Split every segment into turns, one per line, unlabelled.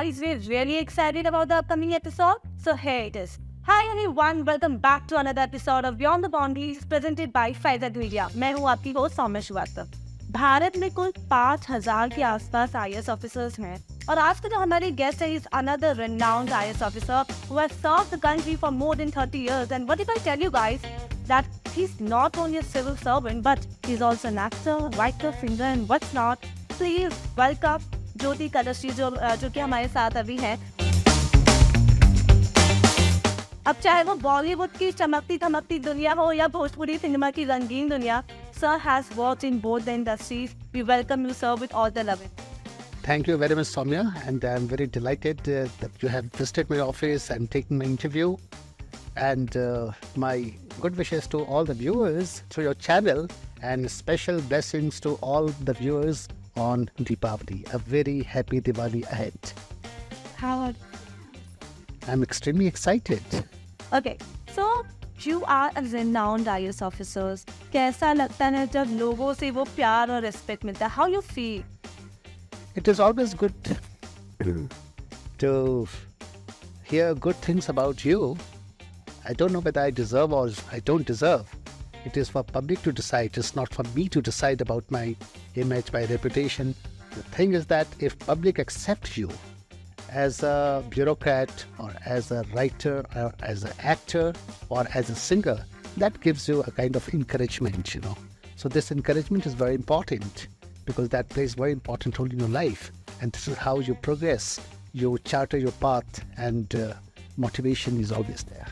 I know you guys were really excited about the upcoming episode, so here it is. Hi everyone, welcome back to another episode of Beyond the Boundaries presented by Faizad Media. मैं हूँ आपकी host सौम्य श्रीवास्तव भारत में कुल पाँच हज़ार के आसपास I S officers हैं और आज का जो हमारे गेस्ट है is another renowned IS officer who has served the country for more than 30 years and what if I tell you guys that he's not only a civil servant but he's also an actor, writer, singer and what's not. Please welcome Jyoti Kalashree जो जो कि हमारे साथ अभी है अब चाहे वो बॉलीवुड की चमकती धमकती दुनिया हो या भोजपुरी सिनेमा की रंगीन दुनिया sir has worked in both the industries we welcome you sir with all the love
Thank you very much, Soumya, and I'm very delighted uh, that you have visited my office and taken my interview. And uh, my good wishes to all the viewers through your channel, and special blessings to all the viewers on Deepavali. A very happy Diwali ahead.
How
I'm extremely excited.
Okay, so you are a renowned IS officers. कैसा लगता है जब लोगों से वो प्यार और respect मिलता है? How you feel?
It is always good to hear good things about you. I don't know whether I deserve or I don't deserve. It is for public to decide. It's not for me to decide about my image, by reputation. The thing is that if public accepts you as a bureaucrat or as a writer or as an actor or as a singer, that gives you a kind of encouragement, you know. So this encouragement is very important because that plays very important role in your life. And this is how you progress. You charter your path and uh, motivation is always there.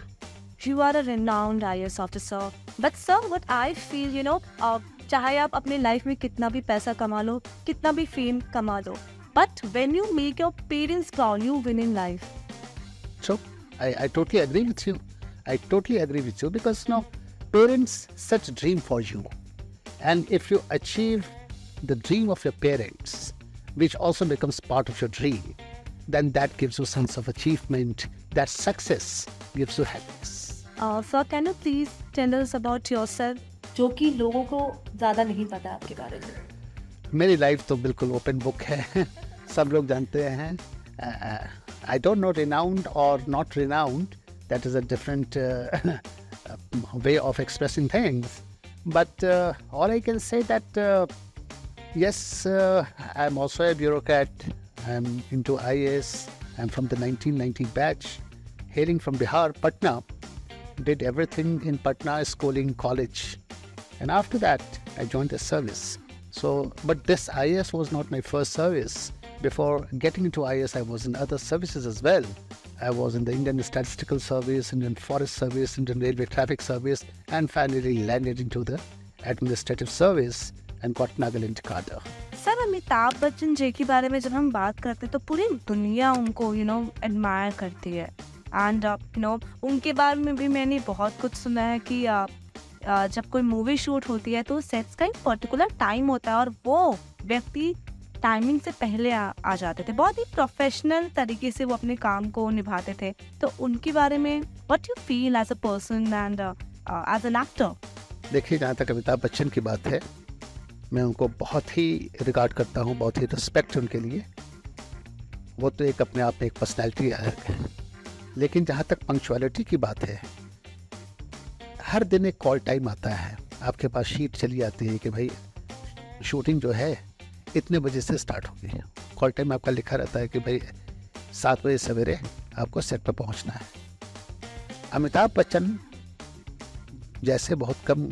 You are a renowned IS officer. But sir, what I feel, you know, uh, चाहे आप अपने life में कितना भी पैसा कमा लो कितना भी फेम कमा लो but when you make your parents proud you win in life
so I I totally agree with you I totally agree with you because no parents such dream for you and if you achieve the dream of your parents which also becomes part of your dream then that gives sense of achievement that success gives you happiness
Uh, sir, can you please tell us about yourself? जो कि लोगों को ज़्यादा नहीं पता आपके बारे में।
मेरी लाइफ तो बिल्कुल ओपन बुक है। सब लोग जानते हैं। आई डोंट नो रिनाउंड और not renowned that is a different way of expressing things but all I can say that yes I am also a bureaucrat I am in to I S I am from the nineteen ninety batch hailing from Bihar Patna did everything in Patna schooling college and after that i joined the service so, but this IS was not my first service. Before getting into IS, I was in other services as well. I was in the Indian Statistical Service, Indian Forest Service, Indian Railway Traffic Service, and finally landed into the Administrative Service and got Nagaland cadre.
Sir Amitabh Bachchan ji के बारे में जब हम बात करते हैं तो पूरी दुनिया उनको यू नो एडमायर करती है एंड यू नो उनके बारे में भी मैंने बहुत कुछ सुना है कि uh, uh, जब कोई मूवी शूट होती है तो सेट्स का एक पर्टिकुलर टाइम होता है और वो व्यक्ति टाइमिंग से पहले आ, आ जाते थे। बहुत ही प्रोफेशनल तरीके से वो अपने काम को निभाते थे। तो उनके बारे में what you feel as a person and as an actor
देखिए जहाँ तक अमिताभ बच्चन की बात है मैं उनको बहुत ही रिगार्ड करता हूँ बहुत ही रिस्पेक्ट उनके लिए। वो तो एक अपने आप में एक पर्सनैलिटी है। लेकिन जहाँ तक पंक्चुअलिटी की बात है हर दिन एक कॉल टाइम आता है। आपके पास शीट चली आती है कि भाई शूटिंग जो है, इतने बजे से स्टार्ट होगी कॉल टाइम आपका लिखा रहता है कि भाई, सात बजे सवेरे आपको सेट पर पहुँचना है। अमिताभ बच्चन जैसे बहुत कम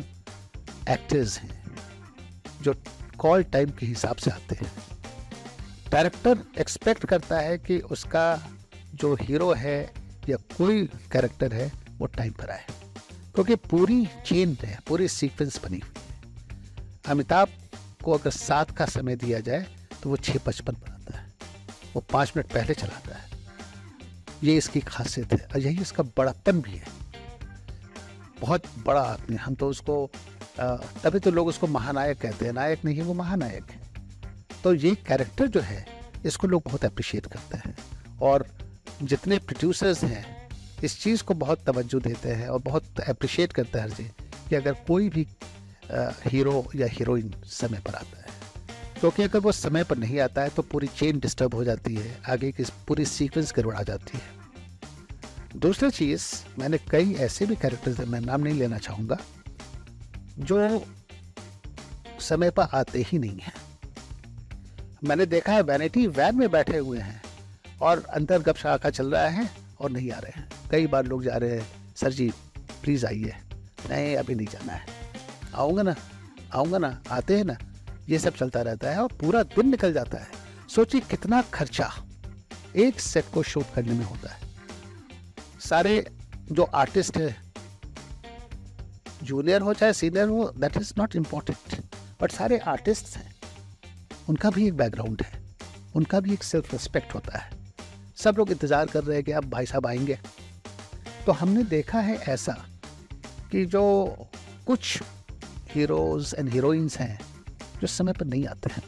एक्टर्स हैं, जो कॉल टाइम के हिसाब से आते हैं। डायरेक्टर एक्सपेक्ट करता है कि उसका जो हीरो है या कोई कैरेक्टर है, वो टाइम पर आए। क्योंकि पूरी चेन है, पूरी सीक्वेंस बनी हुई है। अमिताभ को अगर सात का समय दिया जाए तो वो छः पचपन बनाता है। वो पाँच मिनट पहले चलाता है। ये इसकी खासियत है और यही इसका बड़ापन भी है। बहुत बड़ा आदमी हम तो उसको तभी तो लोग उसको महानायक कहते हैं। नायक नहीं वो महानायक है। तो ये कैरेक्टर जो है, इसको लोग बहुत अप्रिशिएट करते हैं। और जितने प्रोड्यूसर्स हैं इस चीज़ को बहुत तवज्जो देते हैं और बहुत अप्रिशिएट करते हैं हर चीज़ कि अगर कोई भी आ, हीरो या हीरोइन समय पर आता है क्योंकि अगर वो समय पर नहीं आता है तो पूरी चेन डिस्टर्ब हो जाती है आगे की पूरी सीक्वेंस गड़बड़ा जाती है। दूसरी चीज़ मैंने कई ऐसे भी कैरेक्टर्स मैं नाम नहीं लेना चाहूँगा जो समय पर आते ही नहीं हैं। मैंने देखा है वैनिटी वैन में बैठे हुए हैं और अंदर गप शाखा चल रहा है और नहीं आ रहे हैं। कई बार लोग जा रहे हैं, सर जी प्लीज़ आइए। नहीं, अभी नहीं जाना है। आऊँगा ना? आऊँगा ना? आते हैं ना? ये सब चलता रहता है और पूरा दिन निकल जाता है। सोचिए कितना खर्चा एक सेट को शूट करने में होता है। सारे जो आर्टिस्ट है जूनियर हो चाहे सीनियर हो that is not important but सारे आर्टिस्ट हैं। उनका भी एक बैकग्राउंड है, उनका भी एक सेल्फ रिस्पेक्ट होता है। सब लोग इंतज़ार कर रहे हैं कि अब भाई साहब आएँगे। तो हमने देखा है ऐसा कि जो कुछ हीरोज़ एंड हीरोइंस हैं जो समय पर नहीं आते हैं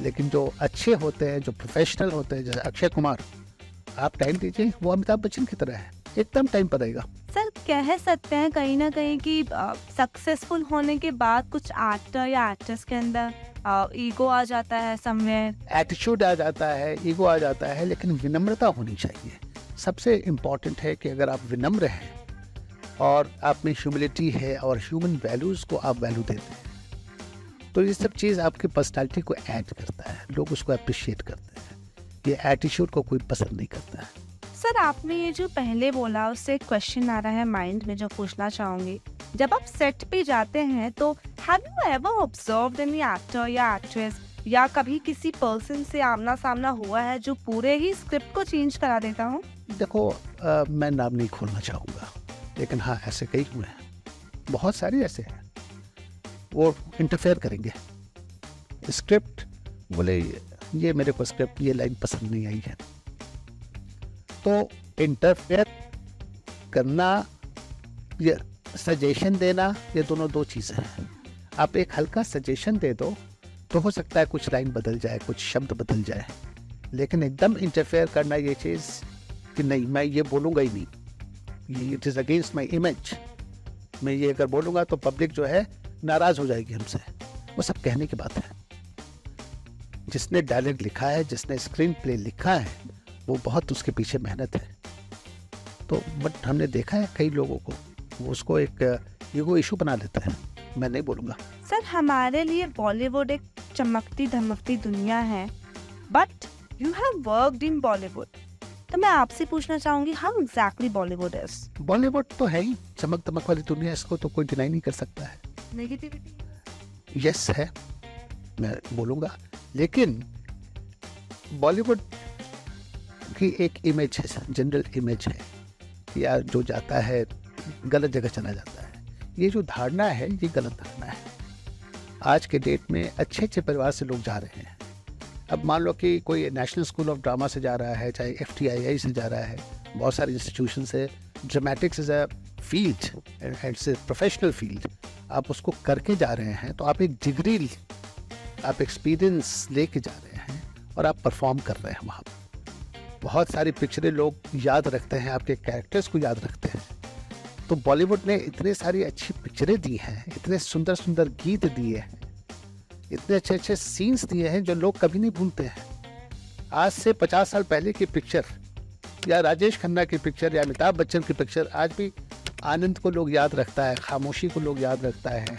लेकिन जो अच्छे होते हैं जो प्रोफेशनल होते हैं जैसे अक्षय कुमार आप टाइम दीजिए वो अमिताभ बच्चन की तरह है। एकदम टाइम पर रहेगा
सर कह सकते हैं कहीं ना कहीं कि सक्सेसफुल होने के बाद कुछ एक्टर या एक्ट्रेस के अंदर ईगो आ जाता है समवेयर
एटीट्यूड आ जाता है ईगो आ जाता है लेकिन विनम्रता होनी चाहिए। सबसे इम्पोर्टेंट है कि अगर आप विनम्र हैं और आप में ह्यूमिलिटी है और ह्यूमन वैल्यूज़ को आप वैल्यू देते हैं तो ये सब चीज़ आपकी पर्सनैलिटी को ऐड करता है। लोग उसको अप्रिशिएट करते हैं। ये एटीट्यूड को कोई पसंद नहीं करता है।
सर, आपने ये जो पहले बोला, उससे एक क्वेश्चन आ रहा है माइंड में जो पूछना चाहूँगी। जब आप सेट पे जाते हैं तो have you ever observed any actor या एक्ट्रेस या कभी किसी पर्सन से आमना सामना हुआ है जो पूरे ही स्क्रिप्ट को चेंज करा देता हूँ?
देखो आ, मैं नाम नहीं खोलना चाहूँगा लेकिन हाँ ऐसे कई हुए हैं। बहुत सारे ऐसे हैं। वो इंटरफेयर करेंगे। स्क्रिप्ट बोले ये मेरे को स्क्रिप्ट ये लाइन पसंद नहीं आई है। तो इंटरफेयर करना ये सजेशन देना ये दोनों दो चीज़ें हैं। आप एक हल्का सजेशन दे दो तो हो सकता है कुछ लाइन बदल जाए, कुछ शब्द बदल जाए। लेकिन एकदम इंटरफेयर करना ये चीज़ कि नहीं, मैं ये बोलूँगा ही नहीं। It is against my image मैं ये अगर बोलूँगा तो पब्लिक जो है नाराज़ हो जाएगी हमसे। वो सब कहने की बात है। जिसने डायलॉग लिखा है, जिसने स्क्रीन प्ले लिखा है, वो बहुत उसके पीछे मेहनत है। तो बट हमने देखा है कई लोगों को, वो उसको एक ईगो इशू बना लेते हैं। मैं नहीं बोलूँगा।
सर, हमारे लिए बॉलीवुड एक चमकती धमकती दुनिया है। But you have worked in Bollywood तो मैं आपसे पूछना चाहूँगी how exactly Bollywood is
Bollywood तो है ही चमक दमक वाली दुनिया इसको तो कोई डिनाई नहीं कर सकता है।
नेगेटिविटी
यस है मैं बोलूँगा। लेकिन बॉलीवुड की एक इमेज है जनरल इमेज है। या जो जाता है गलत जगह चला जाता है। ये जो धारणा है ये गलत धारणा है। आज के डेट में अच्छे अच्छे परिवार से लोग जा रहे हैं। अब मान लो कि कोई नेशनल स्कूल ऑफ़ ड्रामा से जा रहा है, चाहे एफ़ से जा रहा है, बहुत सारे इंस्टीट्यूशन से dramatics is a field it's a professional field आप उसको करके जा रहे हैं तो आप एक डिग्री आप एक्सपीरियंस लेके जा रहे हैं और आप परफॉर्म कर रहे हैं वहाँ। बहुत सारी पिक्चरें लोग याद रखते हैं, आपके कैरेक्टर्स को याद रखते हैं। तो बॉलीवुड ने इतने सारी अच्छी पिक्चरें दी हैं, इतने सुंदर सुंदर गीत दिए हैं, इतने अच्छे अच्छे सीन्स दिए हैं जो लोग कभी नहीं भूलते हैं। आज से पचास साल पहले की पिक्चर या राजेश खन्ना की पिक्चर या अमिताभ बच्चन की पिक्चर आज भी आनंद को लोग याद रखता है, खामोशी को लोग याद रखता है।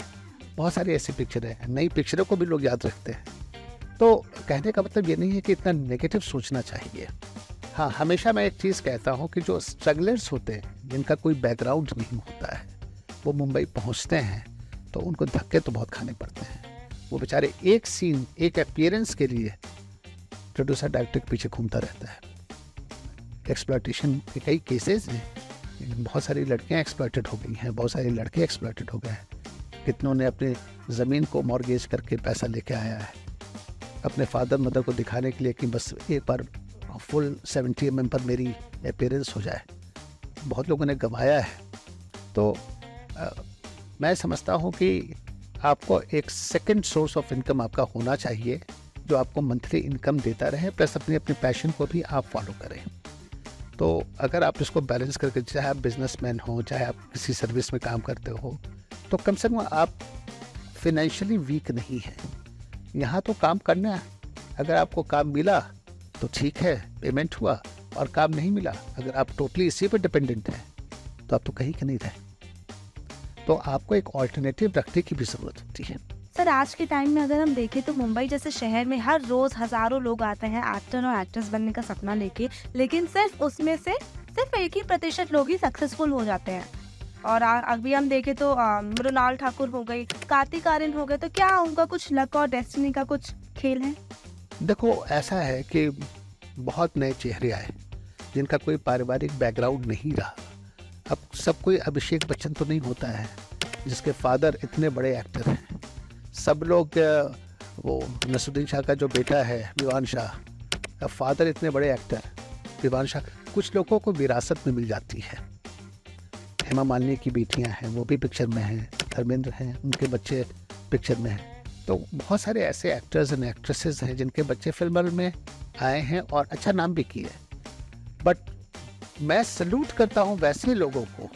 बहुत सारी ऐसी पिक्चरें हैं, नई पिक्चरों को भी लोग याद रखते हैं। तो कहने का मतलब ये नहीं है कि इतना नेगेटिव सोचना चाहिए। हाँ हमेशा मैं एक चीज़ कहता हूँ कि जो स्ट्रगलर्स होते हैं, जिनका कोई बैकग्राउंड नहीं होता है, वो मुंबई पहुँचते हैं तो उनको धक्के तो बहुत खाने पड़ते हैं। वो बेचारे एक सीन एक अपियरेंस के लिए प्रोड्यूसर डायरेक्टर के पीछे घूमता रहता है। एक्सप्लाइटेशन के कई केसेस हैं बहुत सारी लड़कियाँ एक्सप्लाइटेड हो गई हैं, बहुत सारे लड़के एक्सप्लाइटेड हो गए हैं। कितनों ने अपने ज़मीन को मॉर्गेज करके पैसा लेके आया है। अपने फादर मदर को दिखाने के लिए कि बस एक बार फुल सेवेंटी एम पर मेरी अपेयरेंस हो जाए। बहुत लोगों ने गंवाया है। तो आ, मैं समझता हूँ कि आपको एक सेकंड सोर्स ऑफ़ इनकम आपका होना चाहिए जो आपको मंथली इनकम देता रहे प्लस अपने अपने पैशन को भी आप फॉलो करें। तो अगर आप इसको बैलेंस करके चाहे आप बिजनेसमैन हो चाहे आप किसी सर्विस में काम करते हो तो कम से कम आप फिनेंशियली वीक नहीं हैं। यहाँ तो काम करना है। अगर आपको काम मिला तो ठीक है पेमेंट हुआ और काम नहीं मिला। अगर आप टोटली इसी पर डिपेंडेंट हैं तो आप तो कहीं के नहीं रहे। तो आपको एक ऑल्टरनेटिव रखने की भी ज़रूरत होती है।
सर, आज के टाइम में अगर हम देखें तो मुंबई जैसे शहर में हर रोज हज़ारों लोग आते हैं एक्टर और एक्ट्रेस बनने का सपना लेके। लेकिन सिर्फ़ उसमें से सिर्फ़ एक ही प्रतिशत लोग ही सक्सेसफुल हो जाते हैं। और अभी हम देखें तो मृणाल ठाकुर हो गई कार्तिक आर्यन हो गए तो क्या उनका कुछ लक और डेस्टिनी का कुछ खेल है?
देखो, ऐसा है कि बहुत नए चेहरे आए, जिनका कोई पारिवारिक बैकग्राउंड नहीं रहा। अब सब कोई अभिषेक बच्चन तो नहीं होता है, जिसके फादर इतने बड़े एक्टर हैं। सब लोग वो नसरुद्दीन शाह का जो बेटा है, विवान शाह फादर इतने बड़े एक्टर विवान शाह, कुछ लोगों को विरासत में मिल जाती है। हेमा मालिनी की बेटियाँ हैं, वो भी पिक्चर में हैं, धर्मेंद्र हैं, उनके बच्चे पिक्चर में हैं। तो बहुत सारे ऐसे एक्टर्स एंड एक्ट्रेसेस हैं जिनके बच्चे फ़िल्म में आए हैं और अच्छा नाम भी किए बट मैं सल्यूट करता हूँ वैसे लोगों को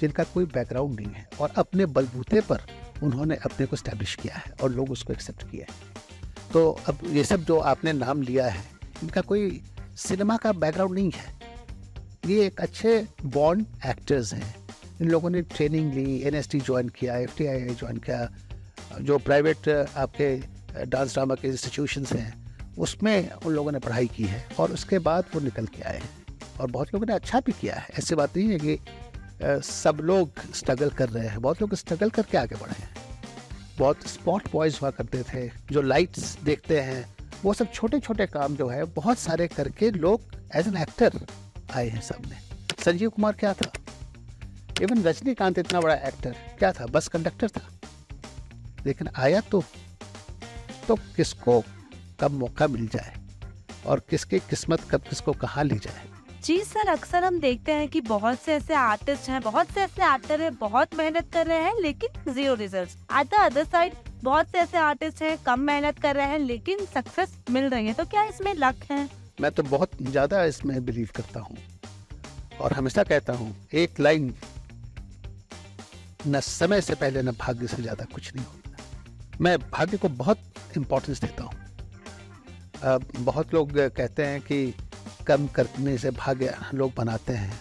जिनका कोई बैकग्राउंड नहीं है और अपने बलबूते पर उन्होंने अपने को स्टैब्लिश किया है और लोग उसको एक्सेप्ट किया है। तो अब ये सब जो आपने नाम लिया है, इनका कोई सिनेमा का बैकग्राउंड नहीं है। ये एक अच्छे बॉन्ड एक्टर्स हैं। इन लोगों ने ट्रेनिंग ली एन एस टी ज्वाइन किया एफ़ टी आई ज्वाइन किया जो प्राइवेट आपके डांस ड्रामा के इंस्टीट्यूशंस हैं, उसमें उन लोगों ने पढ़ाई की है और उसके बाद वो निकल के आए हैं। और बहुत लोगों ने अच्छा भी किया है। ऐसी बात नहीं है कि सब लोग स्ट्रगल कर रहे हैं। बहुत लोग स्ट्रगल करके आगे बढ़े हैं। बहुत स्पॉट बॉयज़ हुआ करते थे, जो लाइट्स देखते हैं। वो सब छोटे छोटे काम जो है, बहुत सारे करके लोग एज एन एक्टर आए हैं में। संजीव कुमार क्या था? इवन रजनीकांत इतना बड़ा एक्टर क्या था? बस कंडक्टर था। लेकिन आया तो तो किसको कब मौका मिल जाए और किसकी किस्मत कब किसको कहाँ ली जाए?
जी सर अक्सर हम देखते हैं कि बहुत से ऐसे आर्टिस्ट हैं बहुत से ऐसे एक्टर हैं बहुत मेहनत कर रहे हैं लेकिन zero result at the other side बहुत से ऐसे आर्टिस्ट हैं कम मेहनत कर रहे हैं लेकिन सक्सेस मिल रही है. तो क्या इसमें लक है?
मैं तो बहुत ज़्यादा इसमें बिलीव करता हूँ और हमेशा कहता हूँ एक लाइन न समय से पहले न भाग्य से ज़्यादा कुछ नहीं होता। मैं भाग्य को बहुत इम्पोर्टेंस देता हूँ। बहुत लोग कहते हैं कि कर्म करने से भाग्य लोग बनाते हैं।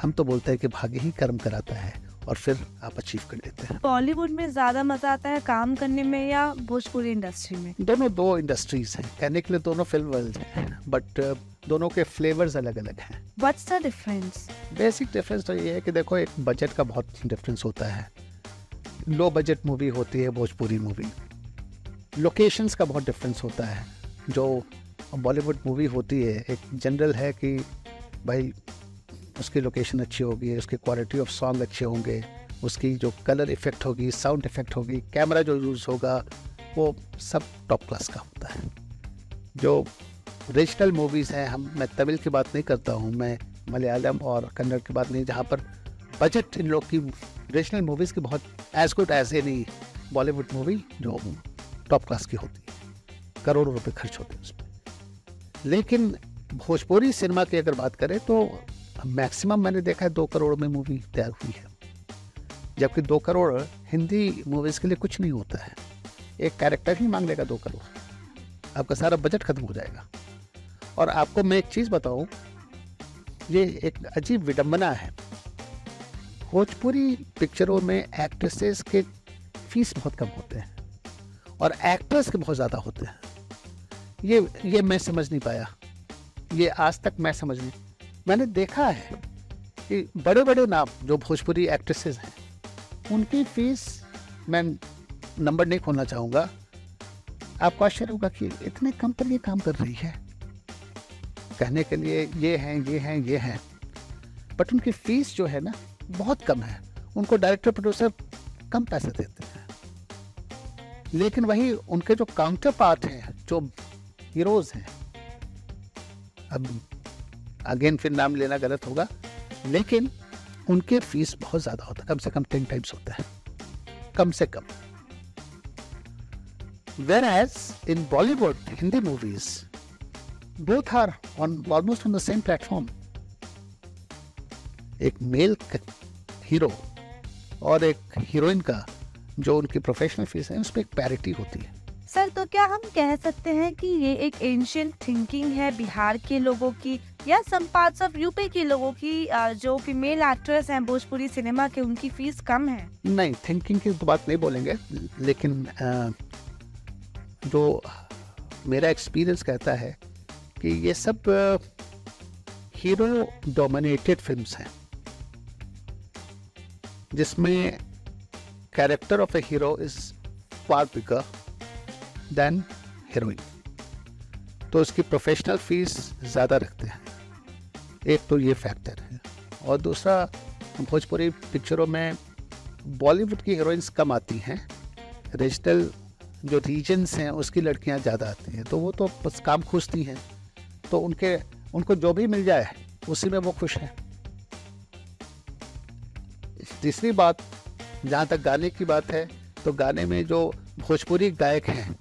हम तो बोलते हैं कि भाग्य ही कर्म कराता है और फिर आप अचीव कर लेते हैं।
बॉलीवुड में ज़्यादा मज़ा आता है काम करने में या भोजपुरी इंडस्ट्री में?
दोनों दो इंडस्ट्रीज़ हैं। कहने के लिए दोनों फ़िल्म वर्ल्ड हैं बट दोनों के फ्लेवर्स अलग अलग हैं।
What's the difference
basic difference तो ये है कि देखो एक बजट का बहुत डिफरेंस होता है। लो बजट मूवी होती है भोजपुरी मूवी लोकेशंस का बहुत डिफरेंस होता है। जो बॉलीवुड मूवी होती है, एक जनरल है कि भाई उसकी लोकेशन अच्छी होगी, उसकी क्वालिटी ऑफ़ सॉन्ग अच्छे होंगे, उसकी जो कलर इफ़ेक्ट होगी साउंड इफ़ेक्ट होगी कैमरा जो यूज़ होगा, वो सब टॉप क्लास का होता है। जो रीजनल मूवीज़ हैं, हम, मैं तमिल की बात नहीं करता हूँ, मैं मलयालम और कन्नड़ की बात नहीं, जहाँ पर बजट इन लोग की रीजनल मूवीज़ की बहुत as good as any Bollywood movie जो टॉप क्लास की होती है। करोड़ों रुपए खर्च होते हैं उसमें। लेकिन भोजपुरी सिनेमा की अगर बात करें तो मैक्सिमम मैंने देखा है दो करोड़ में मूवी तैयार हुई है। जबकि दो करोड़ हिंदी मूवीज़ के लिए कुछ नहीं होता है। एक कैरेक्टर ही मांग लेगा दो करोड़। आपका सारा बजट खत्म हो जाएगा। और आपको मैं एक चीज़ बताऊँ ये एक अजीब विडंबना है। भोजपुरी पिक्चरों में एक्ट्रेसेस के फ़ीस बहुत कम होते हैं और एक्टर्स के बहुत ज़्यादा होते हैं। ये ये मैं समझ नहीं पाया। ये आज तक मैं समझ नहीं, मैंने देखा है कि बड़े बड़े नाम जो भोजपुरी एक्ट्रेसेस हैं, उनकी फ़ीस मैं नंबर नहीं खोलना चाहूँगा। आपको आश्चर्य होगा कि इतने कम पर काम कर रही है? कहने के लिए ये हैं ये हैं ये हैं। बट उनकी फ़ीस जो है ना बहुत कम है। उनको डायरेक्टर प्रोड्यूसर कम पैसे देते हैं। लेकिन वही उनके जो काउंटर पार्ट हैं, जो हीरोज हैं, अब अगेन फिर नाम लेना गलत होगा, लेकिन उनके फ़ीस बहुत ज़्यादा होता है। कम से कम टेन टाइम्स होता है। कम से कम। Whereas in Bollywood Hindi movies both are on almost on the same platform एक मेल हीरो और एक हीरोइन का जो उनकी प्रोफेशनल फ़ीस है उस पर एक पैरिटी होती है।
सर तो क्या हम कह सकते हैं कि ये एक एंशियंट थिंकिंग है बिहार के लोगों की या सम पार्ट्स ऑफ़ यूपी के लोगों की जो फीमेल एक्ट्रेस हैं भोजपुरी सिनेमा के उनकी फ़ीस कम है?
नहीं थिंकिंग की तो बात नहीं बोलेंगे लेकिन आ, जो मेरा एक्सपीरियंस कहता है कि ये सब हीरो डोमिनेटेड फिल्म्स हैं। जिसमें character of a hero is far bigger than heroine तो उसकी प्रोफेशनल फ़ीस ज़्यादा रखते हैं। एक तो ये फैक्टर है। और दूसरा, भोजपुरी पिक्चरों में बॉलीवुड की हीरोइंस कम आती हैं। रीजनल जो रीजन्स हैं, उसकी लड़कियाँ ज़्यादा आती हैं। तो वो तो बस काम खुशती हैं। तो उनके, उनको जो भी मिल जाए, उसी में वो खुश हैं। तीसरी बात, जहाँ तक गाने की बात है तो गाने में जो भोजपुरी गायक हैं,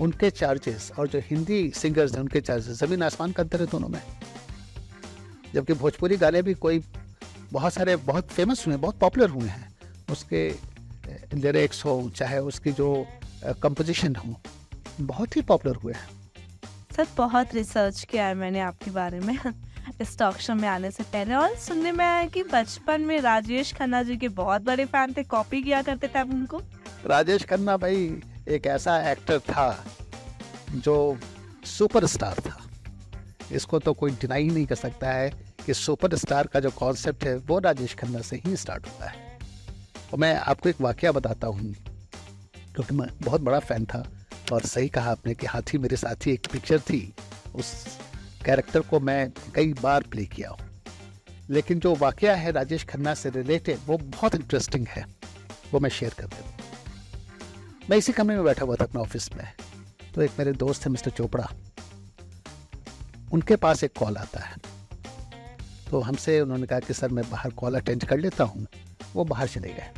उनके चार्जेस और जो हिंदी सिंगर्स हैं, उनके चार्जेस ज़मीन आसमान का अंतर है दोनों में। जबकि भोजपुरी गाने भी कोई बहुत सारे, बहुत फ़ेमस हुए बहुत पॉपुलर हुए हैं। उसके लिरिक्स हो, चाहे उसकी जो कंपोजिशन हो, बहुत ही पॉपुलर हुए हैं।
सर, बहुत रिसर्च किया है मैंने आपके बारे में। इस टॉक शो में आने से पहले और सुनने में आया कि बचपन में राजेश खन्ना जी के बहुत बड़े फ़ैन थे कॉपी किया करते थे उनको?
राजेश खन्ना भाई एक ऐसा एक्टर था जो सुपरस्टार था। इसको तो कोई डिनाई नहीं कर सकता है कि सुपरस्टार का जो कॉन्सेप्ट है, वो राजेश खन्ना से ही स्टार्ट होता है। और मैं आपको एक वाक्य बताता हूँ क्योंकि मैं बहुत बड़ा फ़ैन था और सही कहा आपने कि हाथी मेरे साथी एक पिक्चर थी, उस कैरेक्टर को मैं कई बार प्ले किया हूँ। लेकिन जो वाक़ है राजेश खन्ना से रिलेटेड वो बहुत इंटरेस्टिंग है। वो मैं शेयर कर देता मैं इसी कमरे में बैठा हुआ था अपने ऑफ़िस में। तो एक मेरे दोस्त है, मिस्टर चोपड़ा। उनके पास एक कॉल आता है। तो हमसे उन्होंने कहा कि, सर, मैं बाहर कॉल अटेंड कर लेता हूँ। वो बाहर चले गए।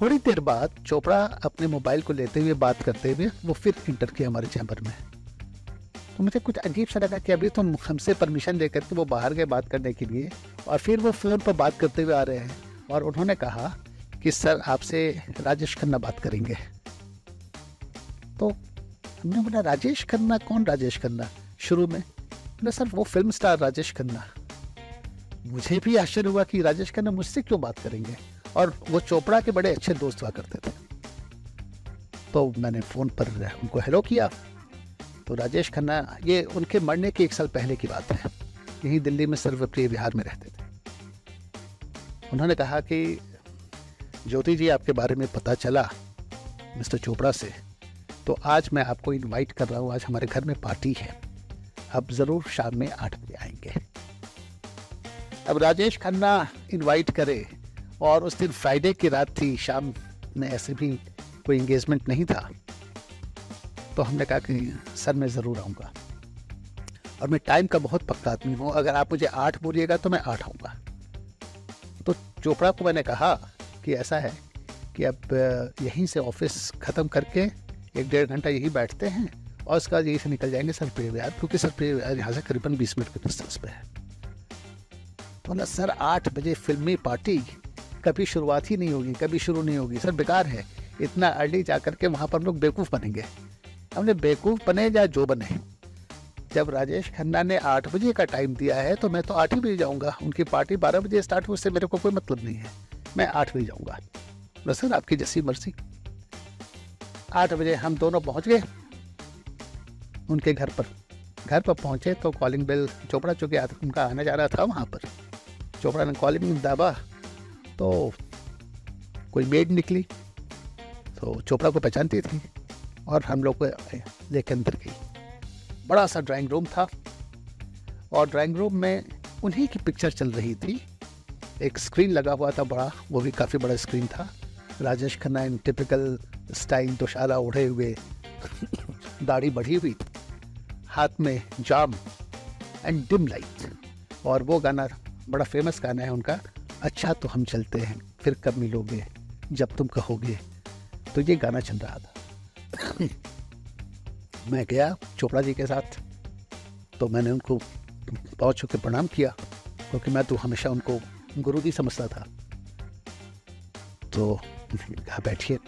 थोड़ी देर बाद चोपड़ा अपने मोबाइल को लेते हुए बात करते हुए वो फिर इंटर किया हमारे चैम्बर में। तो मुझे कुछ अजीब सा लगा कि अभी तो हमसे परमिशन लेकर के वो बाहर गए बात करने के लिए और फिर वो फ़ोन पर बात करते हुए आ रहे हैं। और उन्होंने कहा कि, सर, आपसे राजेश खन्ना बात करेंगे। तो हमने बोला, राजेश खन्ना? कौन राजेश खन्ना? शुरू में। बोला, सर, वो फ़िल्म स्टार राजेश खन्ना। मुझे भी आश्चर्य हुआ कि राजेश खन्ना मुझसे क्यों बात करेंगे? और वो चोपड़ा के बड़े अच्छे दोस्त हुआ करते थे। तो मैंने फ़ोन पर उनको हेलो किया। तो राजेश खन्ना, ये उनके मरने के एक साल पहले की बात है। यहीं दिल्ली में सर्वप्रिय बिहार में रहते थे। उन्होंने कहा कि, ज्योति जी, आपके बारे में पता चला मिस्टर चोपड़ा से तो आज मैं आपको इनवाइट कर रहा हूँ। आज हमारे घर में पार्टी है। अब ज़रूर शाम में आठ बजे आएँगे। अब राजेश खन्ना इनवाइट करे, और उस दिन फ्राइडे की रात थी। शाम में ऐसे भी कोई इंगेजमेंट नहीं था। तो हमने कहा कि सर मैं ज़रूर आऊँगा। और मैं टाइम का बहुत पक्का आदमी हूँ। अगर आप मुझे आठ बोलिएगा तो मैं आठ आऊँगा। तो चोपड़ा को मैंने कहा कि ऐसा है कि अब यहीं से ऑफ़िस ख़त्म करके एक डेढ़ घंटा यहीं बैठते हैं और उसके बाद यहीं से निकल जाएँगे सर पे बिहार क्योंकि सर पे बिहार यहाँ से करीबन बीस मिनट के डिस्टेंस पे है। तो ना सर, आठ बजे फिल्मी पार्टी कभी शुरुआत ही नहीं होगी, कभी शुरू नहीं होगी। सर, बेकार है। इतना अर्ली जा करके वहाँ पर लोग बेवकूफ़ बनेंगे। हमने बेवकूफ़ बने या जो बने? जब राजेश खन्ना ने आठ बजे का टाइम दिया है तो मैं तो आठ ही बजे जाऊँगा। उनकी पार्टी बारह बजे स्टार्ट उससे मेरे को कोई मतलब नहीं है। मैं आठ बजे जाऊँगा। सर, आपकी जैसी मर्ज़ी। आठ बजे हम दोनों पहुँच गए उनके घर पर। घर पर पहुँचे तो कॉलिंग बेल चोपड़ा चुके उनका आना जा रहा था वहाँ पर। चोपड़ा ने कॉलिंग दाबा तो कोई मेड निकली। तो चोपड़ा को पहचानती थी। और हम लोग को लेकर अंदर गई। बड़ा सा ड्राइंग रूम था और ड्राइंग रूम में उन्हीं की पिक्चर चल रही थी। एक स्क्रीन लगा हुआ था बड़ा, वो भी काफ़ी बड़ा स्क्रीन था। Rajesh Khanna in typical style दोशाला उड़े हुए, दाढ़ी बढ़ी हुई, हाथ में जाम एंड डिम लाइट और वो गाना, बड़ा फ़ेमस गाना है उनका अच्छा तो हम चलते हैं, फिर कब मिलोगे, जब तुम कहोगे। तो ये गाना चल रहा था। मैं गया चोपड़ा जी के साथ तो मैंने उनको पहुँच के प्रणाम किया, क्योंकि मैं तो हमेशा उनको गुरु जी समझता था। तो कहा, बैठिए,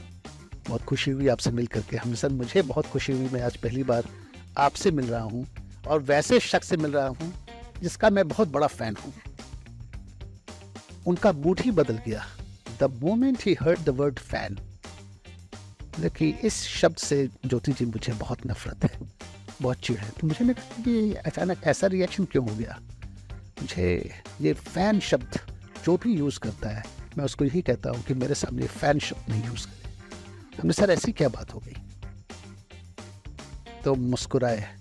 बहुत खुशी हुई आपसे मिल करके हम सर, मुझे बहुत खुशी हुई, मैं आज पहली बार आपसे मिल रहा हूँ और वैसे शख्स से मिल रहा हूँ, जिसका मैं बहुत बड़ा फ़ैन हूँ। उनका मूड ही बदल गया। The moment he heard the word fan. लेकिन इस शब्द से ज्योति जी मुझे बहुत नफरत है, बहुत चिड़ है। तो मुझे लगा कि अचानक ऐसा रिएक्शन क्यों हो गया? मुझे ये फ़ैन शब्द जो भी यूज़ करता है, मैं उसको यही कहता हूँ कि मेरे सामने फ़ैन शब्द नहीं यूज़ करें हमने सर, ऐसी क्या बात हो गई? तो मुस्कुराए।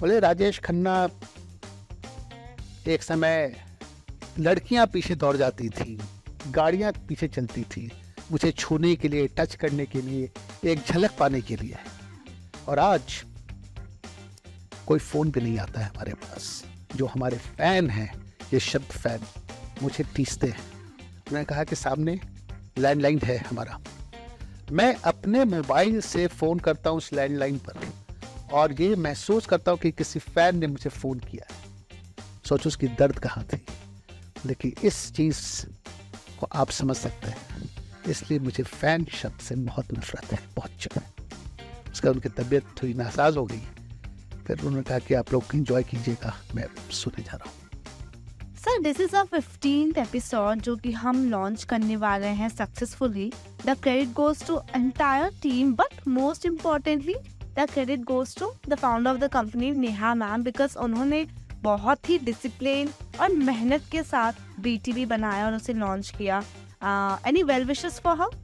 बोले, राजेश खन्ना, एक समय लड़कियाँ पीछे दौड़ जाती थी, गाड़ियाँ पीछे चलती थी मुझे छूने के लिए, टच करने के लिए, एक झलक पाने के लिए है। और आज कोई फ़ोन भी नहीं आता है हमारे पास। जो हमारे फ़ैन हैं, ये शब्द फ़ैन मुझे टीसते हैं। उन्होंने कहा कि सामने लैंडलाइन है हमारा। मैं अपने मोबाइल से फ़ोन करता हूँ उस लैंडलाइन पर। और ये महसूस करता हूँ कि किसी फ़ैन ने मुझे फ़ोन किया है। सोचो उसकी दर्द कहाँ थी। लेकिन इस चीज़ को आप समझ सकते हैं। इसलिए मुझे फ़ैन शब्द से बहुत नफरत है, बहुत है। उसका उनकी तबीयत थोड़ी नासाज हो गई फिर उन्होंने कहा कि आप लोग इंजॉय कीजिएगा, मैं सुने जा रहा हूँ।
Sir this is a fifteen episode जो कि हम लॉन्च करने वाले हैं successfully the credit goes to entire team but most importantly the credit goes to the founder of the company Neha ma'am because उन्होंने बहुत ही डिसिप्लिन और मेहनत के साथ बी बनाया और उसे लॉन्च किया। Any well wishes for her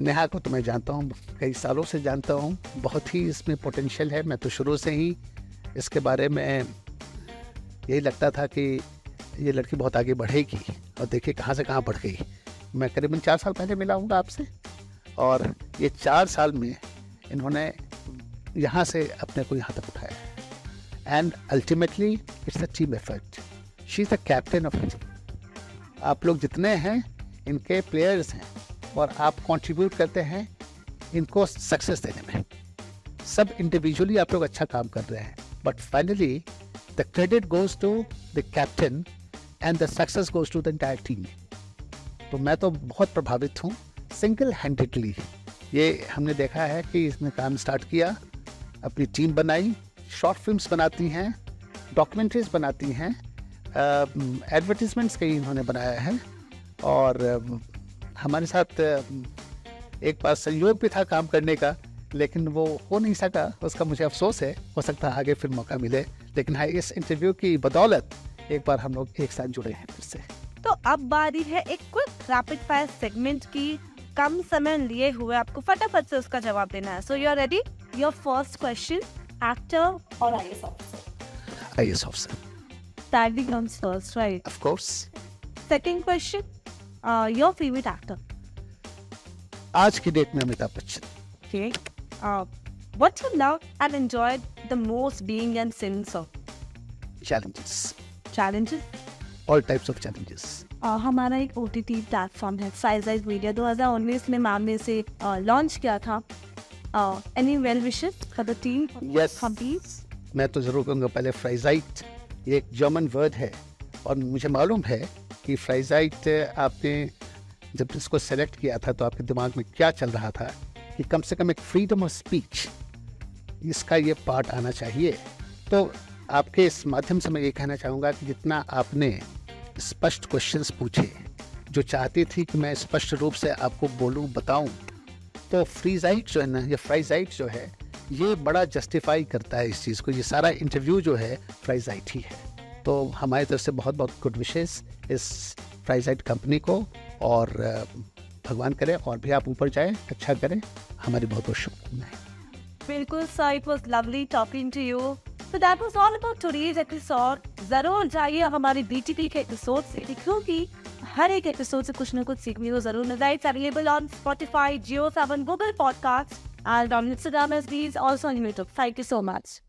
Neha को तो मैं जानता हूँ, कई सालों से जानता हूँ, बहुत ही इसमें पोटेंशियल है, मैं तो शुरू से ही इसके बारे में यही लगता था कि ये लड़की बहुत आगे बढ़ेगी और देखिए कहाँ से कहाँ बढ़ गई। मैं करीबन चार साल पहले मिला हूँ आपसे और ये चार साल में इन्होंने यहाँ से अपने को यहाँ तक उठाया। And ultimately it's a team effort she is the captain of आप लोग जितने हैं इनके प्लेयर्स हैं और आप कंट्रीब्यूट करते हैं इनको सक्सेस देने में। सब इंडिविजुअली आप लोग अच्छा काम कर रहे हैं। But finally the credit goes to the captain and the success goes to the entire team तो मैं तो बहुत प्रभावित हूँ सिंगल हैंडेडली ये हमने देखा है कि इसने काम स्टार्ट किया, अपनी टीम बनाई शॉर्ट फिल्म्स बनाती हैं डॉक्यूमेंट्रीज बनाती हैं एडवर्टीजमेंट्स कई इन्होंने बनाया है। और हमारे साथ एक बार संयोग भी था काम करने का लेकिन वो हो नहीं सका। उसका मुझे अफसोस है हो सकता है आगे फिर मौका मिले। लेकिन हाँ इस इंटरव्यू की बदौलत एक बार हम लोग एक साथ जुड़े हैं फिर से।
तो अब बारी है एक क्विक रैपिड फायर सेगमेंट की। कम समय लिए हुए आपको फटाफट से उसका जवाब देना है। So you are ready your first question actor और IAS officer
IAS officer
Sadly comes first, right?
Of course.
Second question, your favourite actor
आज की डेट में
Amitabh Bachchan. What you love and enjoy the most being an since of
challenges
challenges
all types of challenges
हमारा एक O T T platform है size size media दो हज़ार उन्नीस में मैम ने इसे uh, लॉन्च किया था। Any well wishes for
the
team
मैं तो ज़रूर कहूँगा पहले फ्राइजाइट ये एक जर्मन वर्ड है और मुझे मालूम है कि फ्राइजाइट आपने जब इसको सेलेक्ट किया था तो आपके दिमाग में क्या चल रहा था कि कम से कम एक फ्रीडम ऑफ़ स्पीच इसका ये पार्ट आना चाहिए। तो आपके इस माध्यम से मैं ये कहना चाहूँगा कि जितना आपने स्पष्ट क्वेश्चंस पूछे, जो चाहती थी कि मैं स्पष्ट रूप से आपको बोलूँ, बताऊँ तो फ्रीजाइट जो है ना, या फ्राइजाइट जो है, ये बड़ा जस्टिफाई करता है इस चीज़ को। ये सारा इंटरव्यू जो है, फ्राइजाइट ही है। तो हमारी तरफ़ से बहुत बहुत गुड विशेष इस फ्राइजाइट कंपनी को और भगवान करे और भी आप ऊपर जाएँ अच्छा करें। हमारी बहुत बहुत शुभकामनाएँ।
बिल्कुल sir it was lovely talking to you so that was all about today's episode ज़रूर जाइए हमारे बीटीपी के एपिसोड से, क्योंकि हर एक एपिसोड से कुछ ना कुछ सीखने को ज़रूर है। It's available on Spotify Jio Saavn Google podcast and on Instagram as also on YouTube thank you so much